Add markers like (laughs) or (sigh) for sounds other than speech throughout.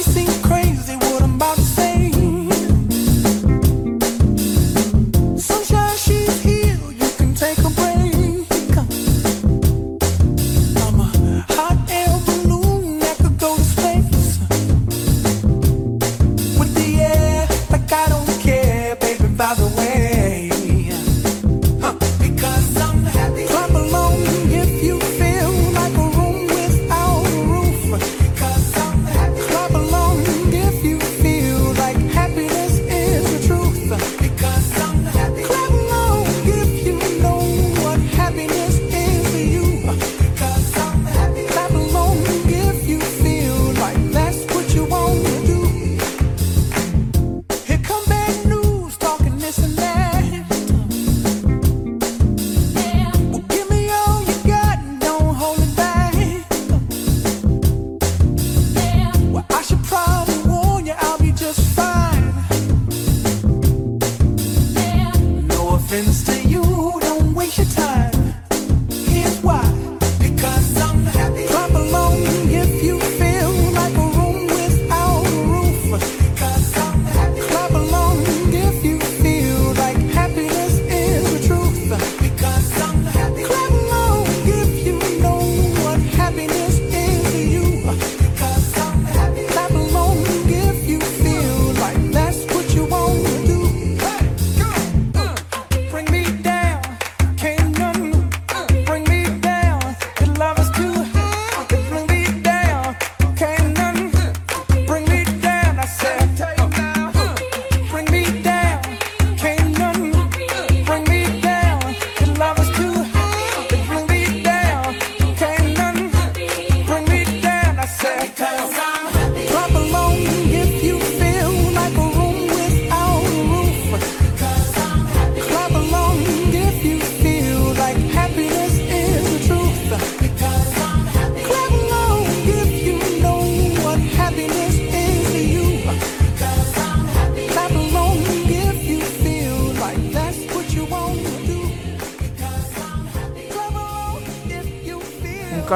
I think crazy.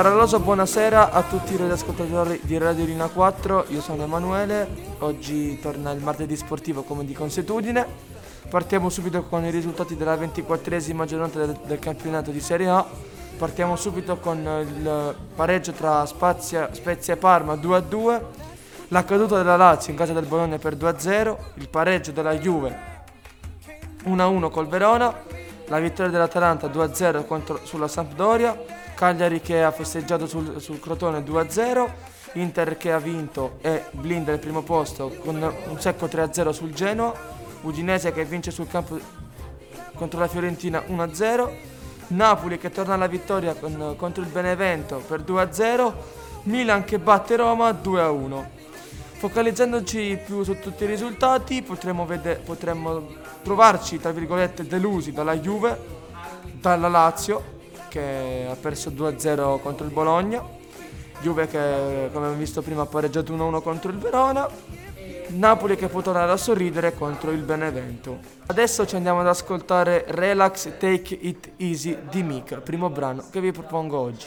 Caloroso buonasera a tutti i radioascoltatori di Radio Rina 4, io sono Emanuele, oggi torna il martedì sportivo come di consuetudine. Partiamo subito con i risultati della 24esima giornata del, del campionato di Serie A. Partiamo subito con il pareggio tra Spazia, Spezia e Parma 2-2, la caduta della Lazio in casa del Bologna per 2-0, il pareggio della Juve 1-1 col Verona, la vittoria dell'Atalanta 2-0 sulla Sampdoria, Cagliari che ha festeggiato sul, sul Crotone 2-0, Inter che ha vinto e blinda il primo posto con un secco 3-0 sul Genoa, Udinese che vince sul campo contro la Fiorentina 1-0, Napoli che torna alla vittoria con, contro il Benevento per 2-0, Milan che batte Roma 2-1. Focalizzandoci più su tutti i risultati potremmo, vede- potremmo trovarci tra virgolette delusi dalla Juve, dalla Lazio che ha perso 2-0 contro il Bologna, Juve che come abbiamo visto prima ha pareggiato 1-1 contro il Verona, Napoli che può tornare a sorridere contro il Benevento. Adesso ci andiamo ad ascoltare Relax Take It Easy di Mika, primo brano che vi propongo oggi.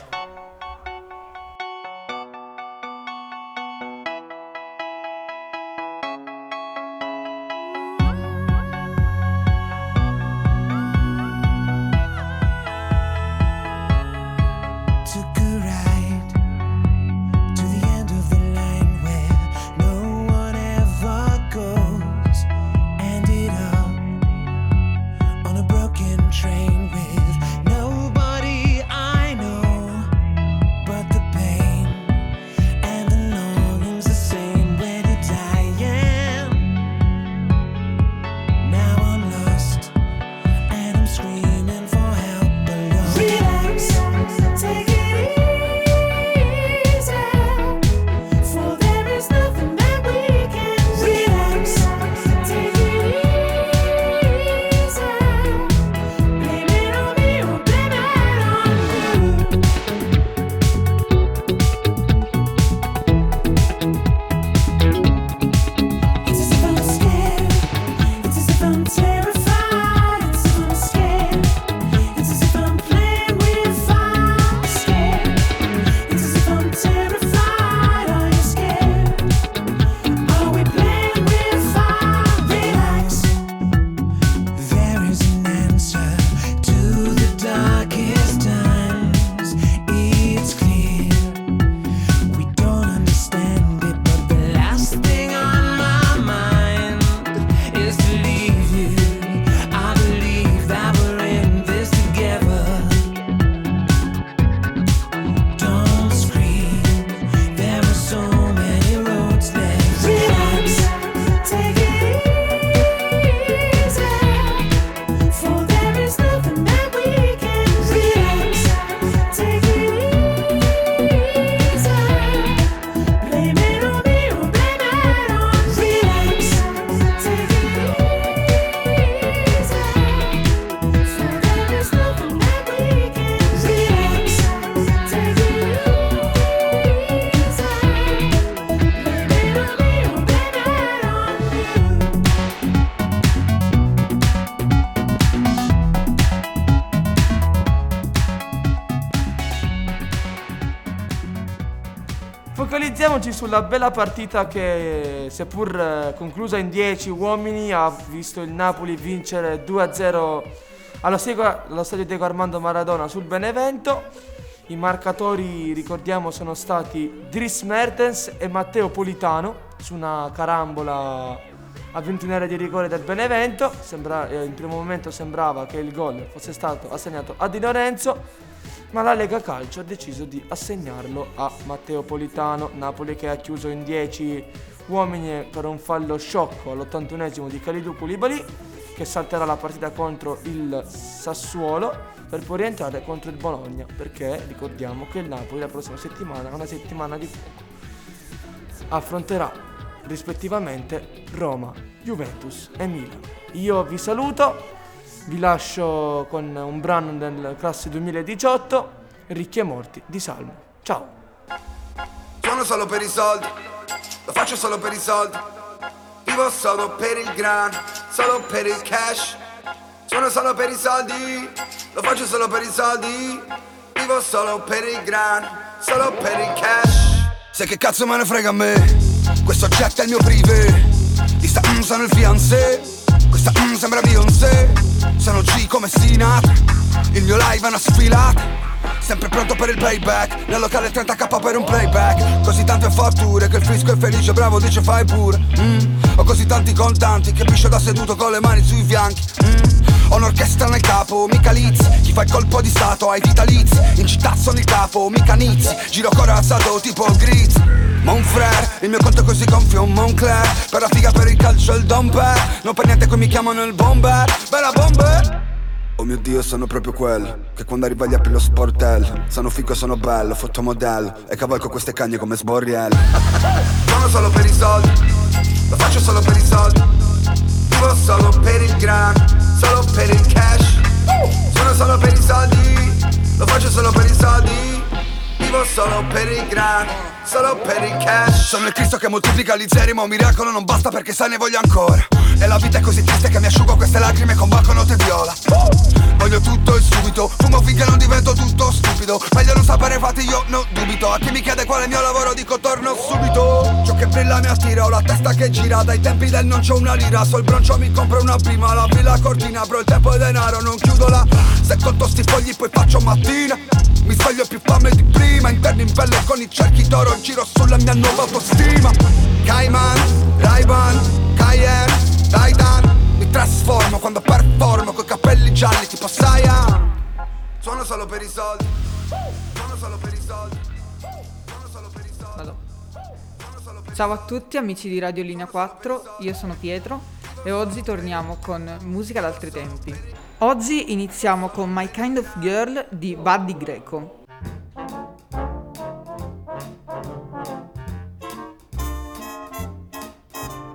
Sulla bella partita che, seppur eh, conclusa in 10 uomini, ha visto il Napoli vincere 2-0 allo stadio, Diego Armando Maradona sul Benevento. I marcatori, ricordiamo, sono stati Dries Mertens e Matteo Politano su una carambola a 21 ore di rigore del Benevento. Sembra, eh, in primo momento sembrava che il gol fosse stato assegnato a Di Lorenzo ma la Lega Calcio ha deciso di assegnarlo a Matteo Politano, Napoli che ha chiuso in 10 uomini per un fallo sciocco all'81esimo di Kalidou Koulibaly che salterà la partita contro il Sassuolo per poi rientrare contro il Bologna perché ricordiamo che il Napoli la prossima settimana è una settimana di fuoco affronterà rispettivamente Roma, Juventus e Milan. Io vi saluto vi lascio con un brano del classe 2018, Ricchi e Morti di Salmo. Ciao! Suono solo per i soldi, lo faccio solo per i soldi. Vivo solo per il gran, solo per il cash. Suono solo per i soldi, lo faccio solo per i soldi. Vivo solo per il gran, solo per il cash. Sai che cazzo me ne frega a me? Questo jet è il mio privé. Di sta mm, sono il fiancé. Questa mm, sembra Beyoncé Sono G come Sinatra Il mio live è una sfilata Sempre pronto per il payback Nel locale 30k per un playback. Così tante fortune che il fisco è felice Bravo dice fai pure. Mm. Ho così tanti contanti Che piscio da seduto con le mani sui fianchi. Mm. Ho un'orchestra nel capo, mica Liz Chi fa il colpo di stato ai vitalizi. In città sono il capo, mica Nizi Giro corazzato tipo Griz Mon frère, il mio conto è così gonfio, Moncler Per la figa, per il calcio, il domper. Non per niente qui mi chiamano il bomber. Bella bomber. Oh mio dio sono proprio quello Che quando arriva gli apri lo sportello Sono figo e sono bello, fotomodello E cavalco queste cagne come sborriello (laughs) Sono solo per i soldi. Lo faccio solo per i soldi. Vivo solo per il gran Solo per il cash. Sono solo per i soldi. Lo faccio solo per i soldi Vivo solo per il gran Solo per il cash. Sono il Cristo che moltiplica gli zeri Ma un miracolo non basta perché sai ne voglio ancora. E la vita è così triste che mi asciugo queste lacrime con banconote viola. Voglio tutto e subito Fumo finché non divento tutto stupido. Meglio non sapere infatti io non dubito. A chi mi chiede qual è il mio lavoro dico torno subito. Ciò che brilla mi attira Ho la testa che gira. Dai tempi del non c'ho una lira Sul broncio mi compro una prima. La villa cortina Bro il tempo è denaro Non chiudo la Se conto sti fogli poi faccio mattina Mi sveglio più fame di prima Interni in pelle con i cerchi d'oro Giro sulla mia nuova autostima. Cayman, Ray-Ban, Cayenne, Titan mi trasformo quando performo coi capelli gialli tipo Saiyan. Suono solo per i soldi. Suono solo per i soldi. Suono solo per i soldi. Ciao a tutti amici di Radio Linea 4, io sono Pietro e oggi torniamo con musica d'altri tempi. Oggi iniziamo con My Kind of Girl di Buddy Greco.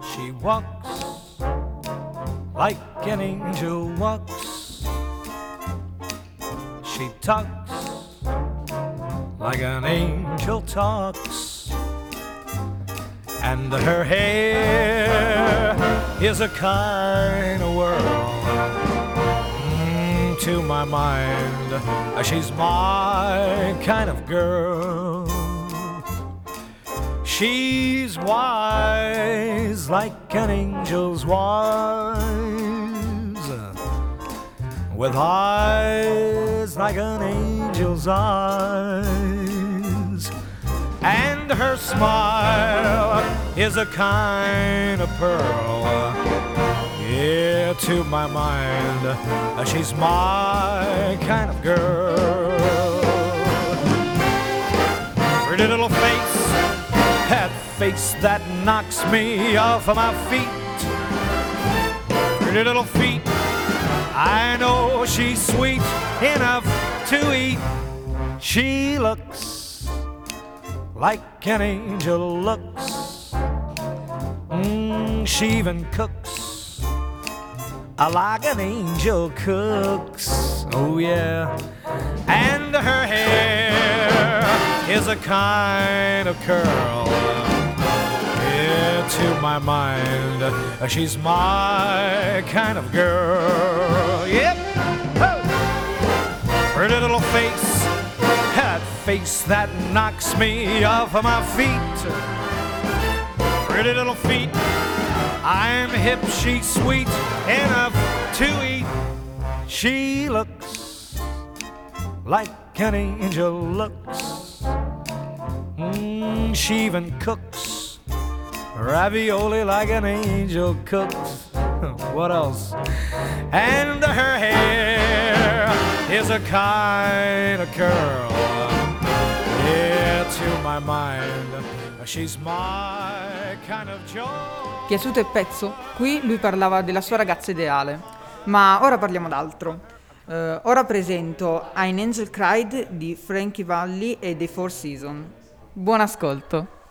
She walks like an angel walks. She talks like an angel talks. And her hair is a kind of world. To my mind, uh, she's my kind of girl. She's wise like an angel's wise, with eyes like an angel's eyes, and her smile is a kind of pearl. Yeah, to my mind, she's my kind of girl. Pretty little face that face that knocks me off of my feet. Pretty little feet, I know she's sweet enough to eat. She looks like an angel looks. Mm, she even cooks uh, like an angel cooks. Oh, yeah. And her hair is a kind of curl. Yeah, to my mind, she's my kind of girl. Yep. Pretty little face, that face that knocks me off of my feet. Pretty little feet. I'm hip, she's sweet, enough to eat. She looks like an angel looks. Mm, she even cooks ravioli like an angel cooks. (laughs) what else? And her hair is a kind of curl. Yeah, to my mind, she's my kind of joy. Piaciuto il pezzo? Qui lui parlava della sua ragazza ideale. Ma ora parliamo d'altro. Eh, ora presento Ein Angel Cried di Frankie Valli e dei Four Seasons. Buon ascolto.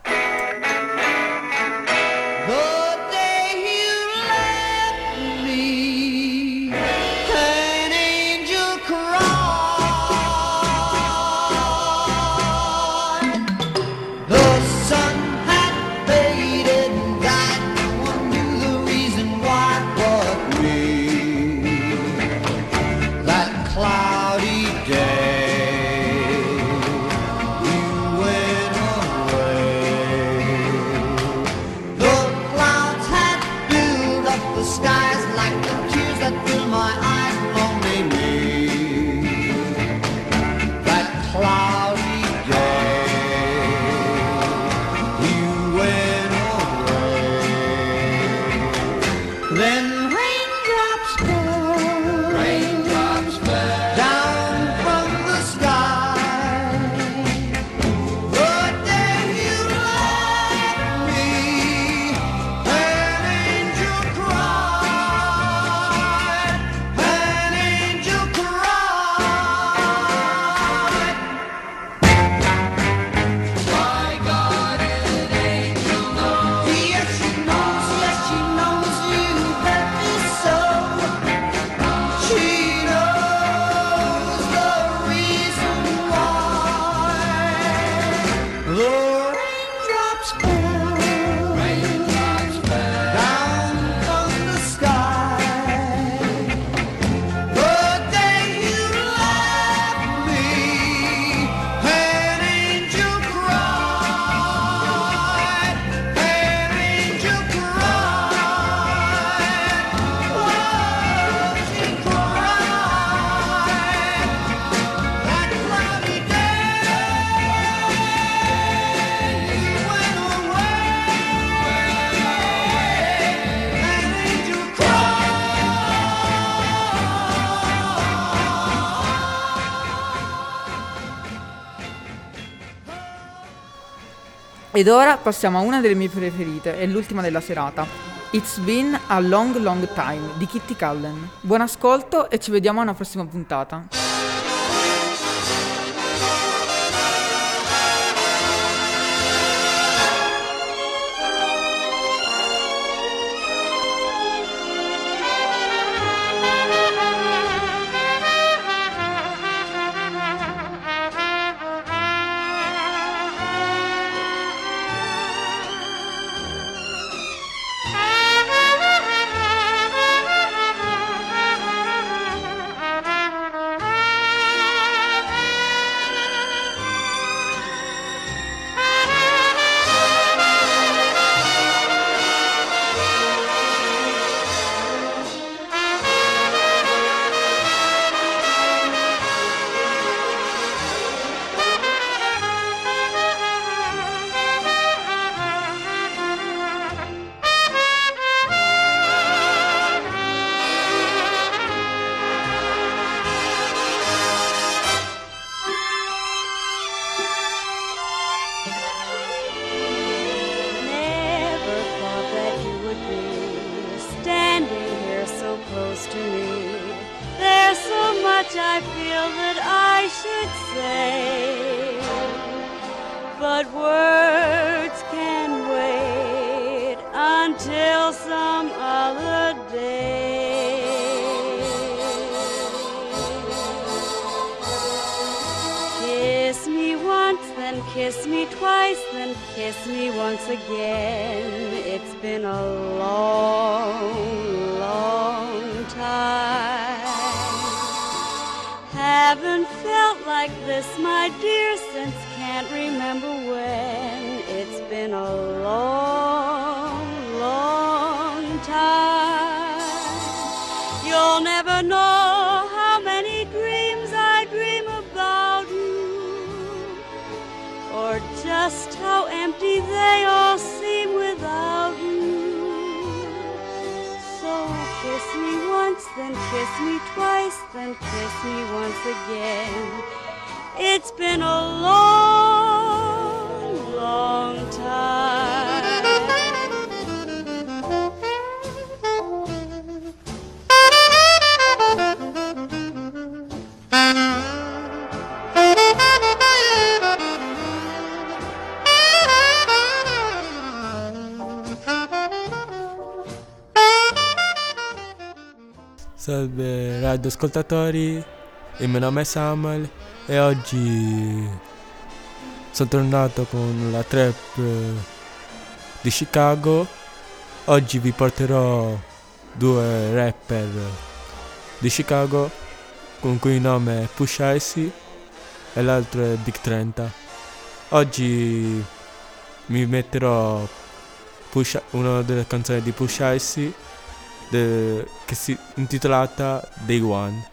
Ed ora passiamo a una delle mie preferite, è l'ultima della serata. It's Been a Long Long Time di Kitty Cullen. Buon ascolto e ci vediamo a una prossima puntata. Been a long, long time. You'll never know how many dreams I dream about you, or just how empty they all seem without you. So kiss me once, then kiss me twice, then kiss me once again. It's been a long, radioascoltatori, il mio nome è Samuel e oggi sono tornato con la trap eh, di Chicago. Oggi vi porterò due rapper di Chicago con cui il nome è Push Icy e l'altro è Big 30. Oggi mi metterò Push- una delle canzoni di Push Icy de- che si intitolata Day One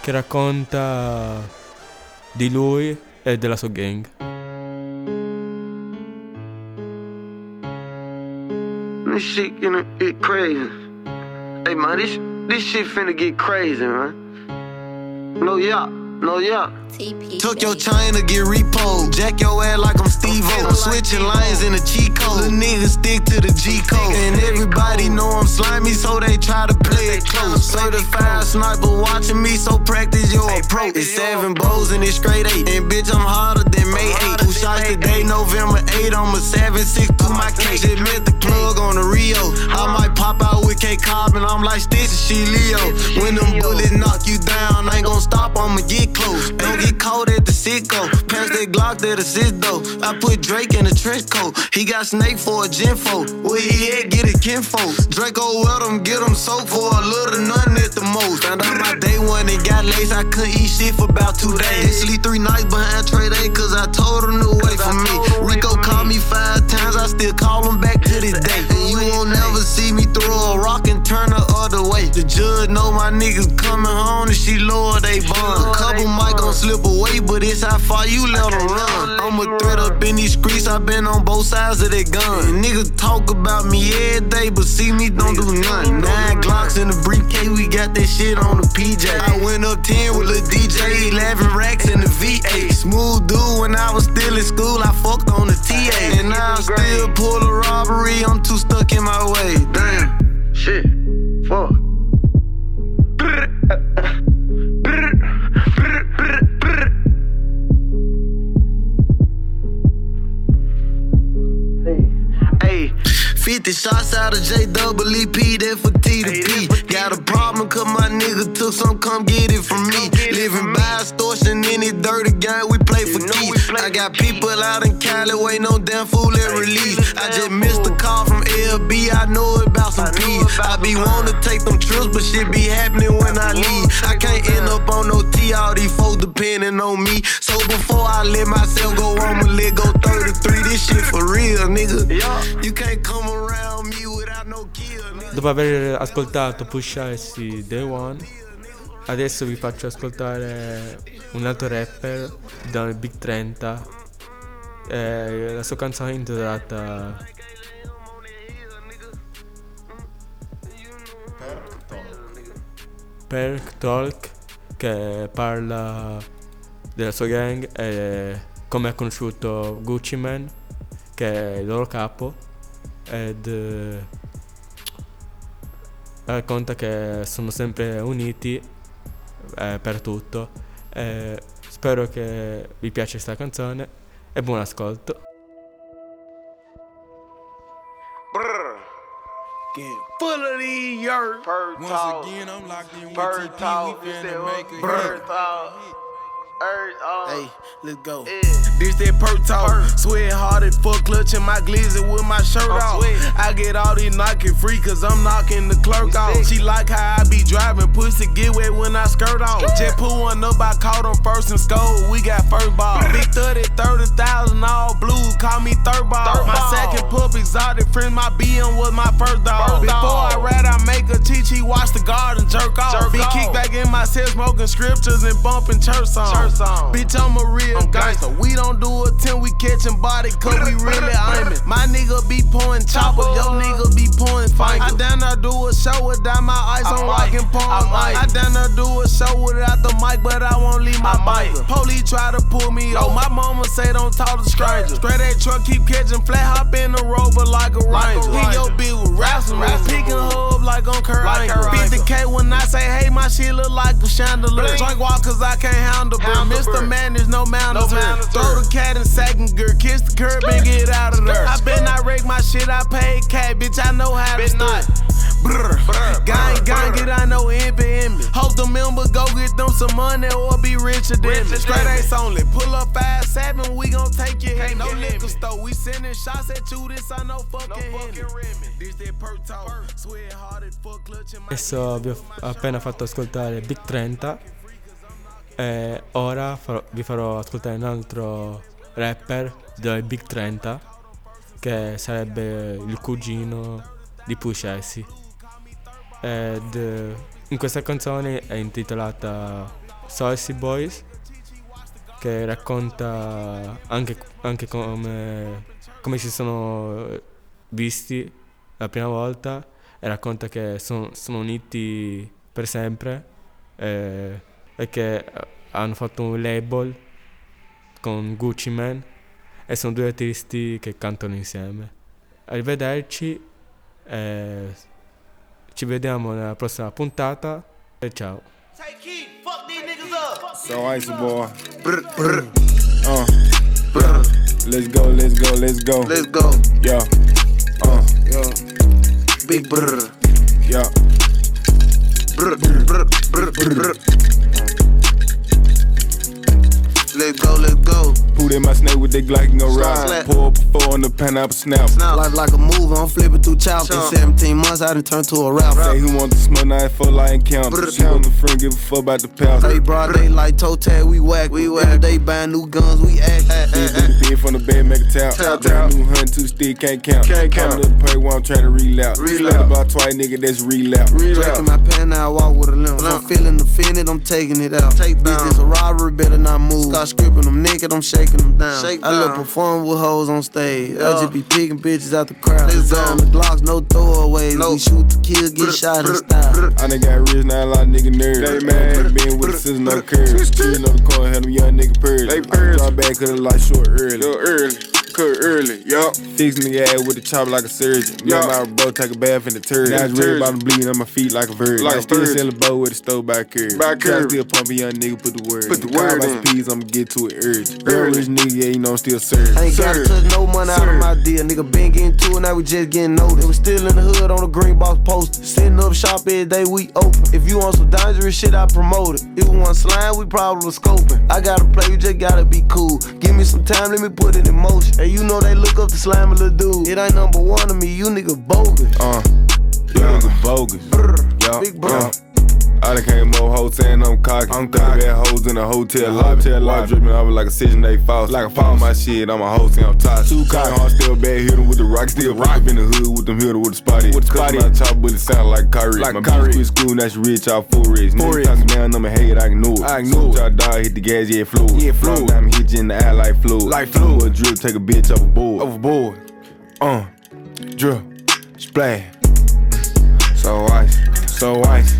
che racconta di lui e della sua gang. This shit gonna get crazy. Hey man, this this shit finna get crazy, man. No yeah, no yeah. Tuck your chain to get repo. Jack your ass like I'm Steve O. Switching lines in the cheat code. The niggas stick to the G code. And everybody know I'm slimy, so they try to play it close. Certified sniper watching me, so practice your approach. It's seven bows and it's straight eight. And bitch, I'm harder than May 8. Shots today, November 8. I'm a 7 6 to my case. Just the plug on the Rio. I might pop out with K Cobb and I'm like Stitch, she Leo. When them bullets knock you down, I ain't gon' stop, I'ma get close. Don't get caught at the sicko. Pass that Glock that assist though. I put Drake in a trench coat. He got Snake for a genfo. Where he at? Get it kinfolk. Draco wet him, get him soaked for a little nothing at the most. Found out my day one and got laced. I couldn't eat shit for about two days. Sleep three nights behind trade A cause I told him to wait for me. Rico called me five times, I still call him back to this day. And never see me throw a rock and turn the other way. The judge know my niggas coming home and she lower they bond. Couple might gon' slip away, but it's how far you let them run. I'm a threat up in these streets, i been on both sides of that gun. Niggas talk about me every day, but see me don't do nothing. Nine Glocks in the briefcase, we got that shit on the PJ. I went up 10 with a DJ, 11 racks in the V8. Smooth dude when I was still in school, I fucked on the TA. And now I still pull a robbery, I'm too stuck in my way. Damn. Shit. Fuck. 50 shots out of J double EP, that for T to P. Got a problem cause my nigga took some, come get it from me. Living by extortion, any dirty game, we play for keys. I got people out in Cali, waiting on damn fool at release. I just missed a call from LB, I know about some peas. I be wanna take them trips, but shit be happening when I leave. I can't end up on no T, all these folks depending on me. So before I let myself go, I'ma let go 33. This shit for real, nigga. You can't come around Dopo aver ascoltato Push Icy Day One, adesso vi faccio ascoltare un altro rapper dal Big 30. Eh, la sua canzone è intitolata Perk Talk, che parla della sua gang e come ha conosciuto Gucci Man, che è il loro capo, ed eh, racconta che sono sempre uniti eh, per tutto. Eh, spero che vi piace questa canzone e buon ascolto. Get full of these yerks. Once again, I'm locked in with TP. We finna make a Bird talk. Hey, let's go. This that perk talk. Sweat hard as fuck, clutching my glizzy with my shirt off. I get all these knocking free, cause I'm knocking the clerk off. She like how I be driving, pussy get wet when I skirt off. Just pull one up, I caught him first and score. We got first ball. Big 30, 30,000, all blue, call me third ball. My second pup exotic, friend, my BM was my first dog. Before I ride, I make a Chi Chi watch the garden jerk off. Be kick back in my cell, smoking scriptures and bumping church songs. Bitch, I'm a real gangster. We don't do a till we catching body, cause we really aiming. My nigga be pouring choppers, yo nigga be pouring fingers. I down there do a show without my ice on rockin' palm ice. I down there do a show without the mic, but I won't leave my bike. Police try to pull me over. My mama say don't talk to strangers. Straight that truck keep catching flat, hop in the rover like a ranger. Hit your bitch with raps wrestling, picking her up like on Kurt Angle. 50k when I say hey, my shit look like a chandelier. Drink walk cause I can't handle, but Mr. Man, there's no manners here. Throw the cat in second gear, kiss the curb and get (laughs) out of there. I been I wreck my shit, I paid cat, bitch, I know how to start. Brr, gang, gang, get I know envy in me. Hope the member go get them some money or be richer than me. Straight ace only, pull up five seven, we gon' take your head. No liquor store, we sending shots at you. This I know fucking Henny. This that perk talk, sweat hard as fuck, clutching my. Adesso vi ho appena fatto ascoltare Big 30 e ora farò- vi farò ascoltare un altro rapper del Big 30 che sarebbe il cugino di Puscessi ed eh, in questa canzone è intitolata Saucy Boys che racconta anche, anche come, come si sono visti la prima volta e racconta che son- sono uniti per sempre eh, e che eh, hanno fatto un label con Gucci Man e sono due artisti che cantano insieme. Arrivederci, e ci vediamo nella prossima puntata e ciao. So icy boy. Uh. Let's go, let's go, let's go. Let's go. Yeah. Uh. Big brr. Yeah. Brr, brr, brr, brr, Let's go, let's go. Put in my snake with that Glock and go ride. Slap. Pour up a four on the pineapple snap. Life like a movie, I'm flipping through chapters. In 17 months, I done turned to a rapper. Say who want the smoke knife for lion count. She want the friend, give a fuck about the pound. Hey, broad day like toe tag, we whack. We whack. They buying new guns, we act. Big booty bid from the bed, make a tap. Tap, Brand new hunt, two stick, can't count. Can't Coming count. to the play while I'm trying to relapse. Relapse. About twice, nigga, that's relapse. Drinking my pen, now I walk with a limp. I'm feeling offended, I'm taking it out. Take Bitch, this a robbery, better not move. Start scripping them naked, I'm shaking them down. Shake I love down. perform with hoes on stage. I Yeah. just be picking bitches out the crowd. Let's Down go. the Glocks, no throwaways. No. We shoot to kill, get shot in style. I done got rich, now a lot of nigga nerds. They man, been with the scissors, no curves. You know the corner, had them young nigga purrs. They purrs. Drop back, cause the light short early. Short early. Cut early, yup. Fix nigga ass with the chop like a surgeon. Yup. Yeah, my bro take a bath in the turd. Now it's turd. ready about to bleed on my feet like a virgin. Like I a still virgin. selling bow with a stove by curve. By curve. Still pumping young nigga, put the word. Put the word my in. P's, I'ma get to it urgent. Real Early. rich nigga, yeah, you know I'm still serving. I ain't gotta Sir. touch no money out of my deal. Nigga been getting to it, now we just getting noticed. We still in the hood on the green box poster. Sitting up shop every day, we open. If you want some dangerous shit, I promote it. If we want slime, we probably was scoping. I gotta play, you just gotta be cool. Give me some time, let me put it in motion. And you know they look up to slime a little dude. It ain't number one to me, you nigga bogus. Uh, yeah, nigga bogus. Yeah, Big bro. yeah. I done came more hoes saying I'm cocky. I'm cocky. Bad hoes in a hotel lobby. Hotel lobby dripping over like a Section 8 faucet. Like a fall my shit, I'm a host, I'm top. Two cocky. Hard still bad, hit 'em with the rock. Still rock up in the hood with them hitter with the spotty. With the spotty. My chop bullet sound like Kyrie. Like my Kyrie. bitch school, now she rich, all full rich. Full rich. talking down, I'm a head, I can know it. I can know it. Y'all dog hit the gas, yeah, fluid. Yeah, fluid. Time hit you in the eye like fluid. Like fluid. Boy, drip, take a bitch off a board. Overboard. Uh, drip, splash. So ice, so ice,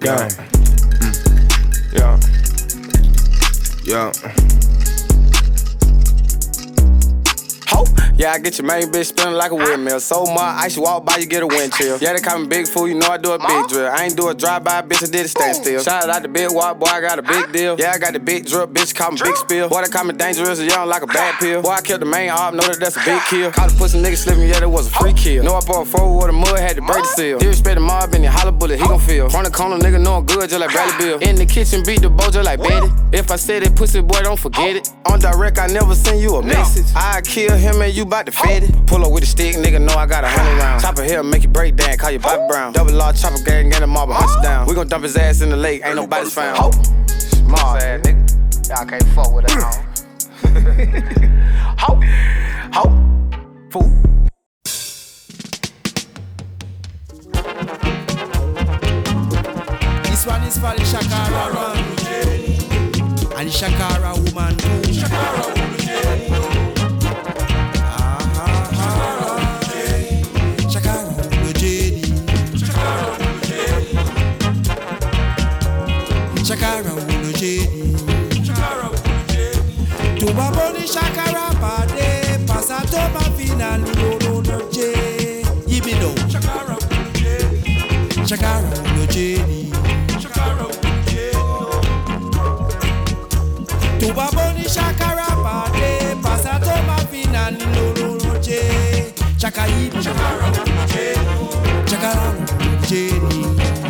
gang. Mm. Yeah, yeah. Yeah, I get your main bitch spinning like a windmill. So much ice, you walk by, you get a wind chill. Yeah, they call me big fool, you know I do a big drill. I ain't do a drive by, bitch, I did a standstill. Shout out the big walk, boy, I got a big deal. Yeah, I got the big drip, bitch, call me big spill. Boy, they call me dangerous, and young like a bad pill. Boy, I killed the main op, know that that's a big kill. Caught the pussy nigga slipping, yeah, that was a free kill. Know I bought forward with the mud, had to break the seal. Disrespect the mob, and the hollow bullet, he gon' feel. Front the corner, nigga, know I'm good, just like Bradley Beal. In the kitchen, beat the just like Betty. If I said it, pussy boy, don't forget it. On direct, I never send you a message. I kill him and you bout to fed it. Pull up with a stick, nigga, know I got a hundred rounds. Top of hill, make you break down, call you Bobby oh. Brown. Double law, chopper gang, get him all hunt you down. We gon' dump his ass in the lake, ain't nobody's found. Smart ass nigga. Y'all can't fuck with that. (laughs) Ho, ho, fool. This one is for the Shakara run. And the Shakara woman too. Shakara Shakara Ulujeni. To baboni Shakara pade pasato ma finali ololoje. Yibido. Shakara Ulujeni. Shakara Ulujeni. tó bá bó ní ṣàkàrà pàdé pàṣátó máa fi nà ní lóròròjé ṣàkàyí ni ṣàkàrà òjé ṣàkàrà òjé ni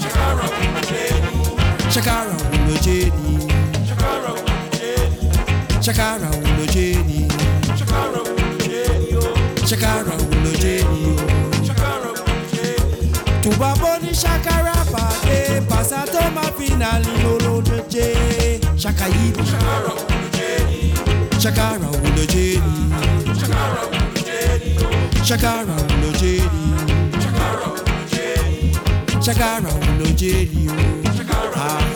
ṣàkàrà òjé ni ṣàkàrà òjé ni ṣàkàrà òjé ni tó bá bó ní ṣàkàrà pàdé pàṣátó máa fi nà ní lóròròjé ṣàkàyí ni ṣàkàrà Shakara ulojeni Shakara ulojeni Shakara ulojeni Ha ha ha ha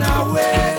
Makana we. Makana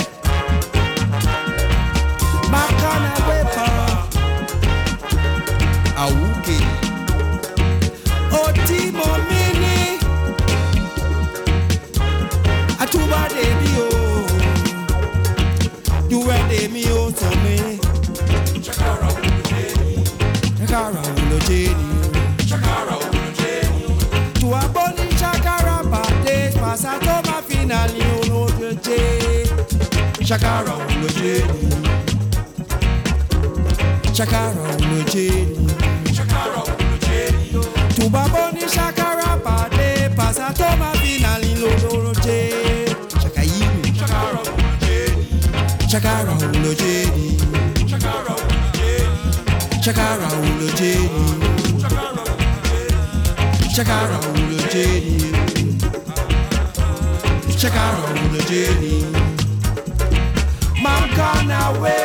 Makana we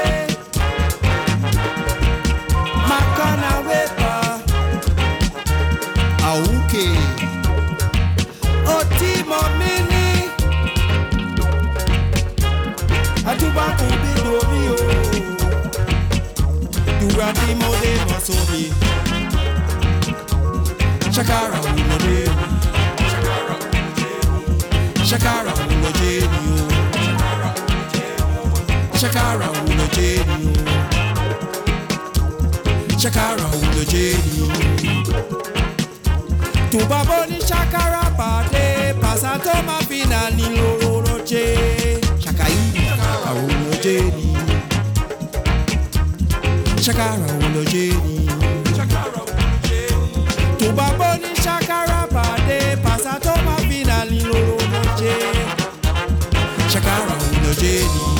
Makana pa Auke Otimo mini Atuba kubi domi o Dura di mo de mo Shakara ulo de Shakara ulo de Shakara ni Shakara ulo de ni o Tuba boni shakara pade Pasato ma fina ni loro roche Shakayi Ulojeni Shakara ní Shakara pàdé pàṣátó máa fi nà ní lóró lóje Shakara Shakara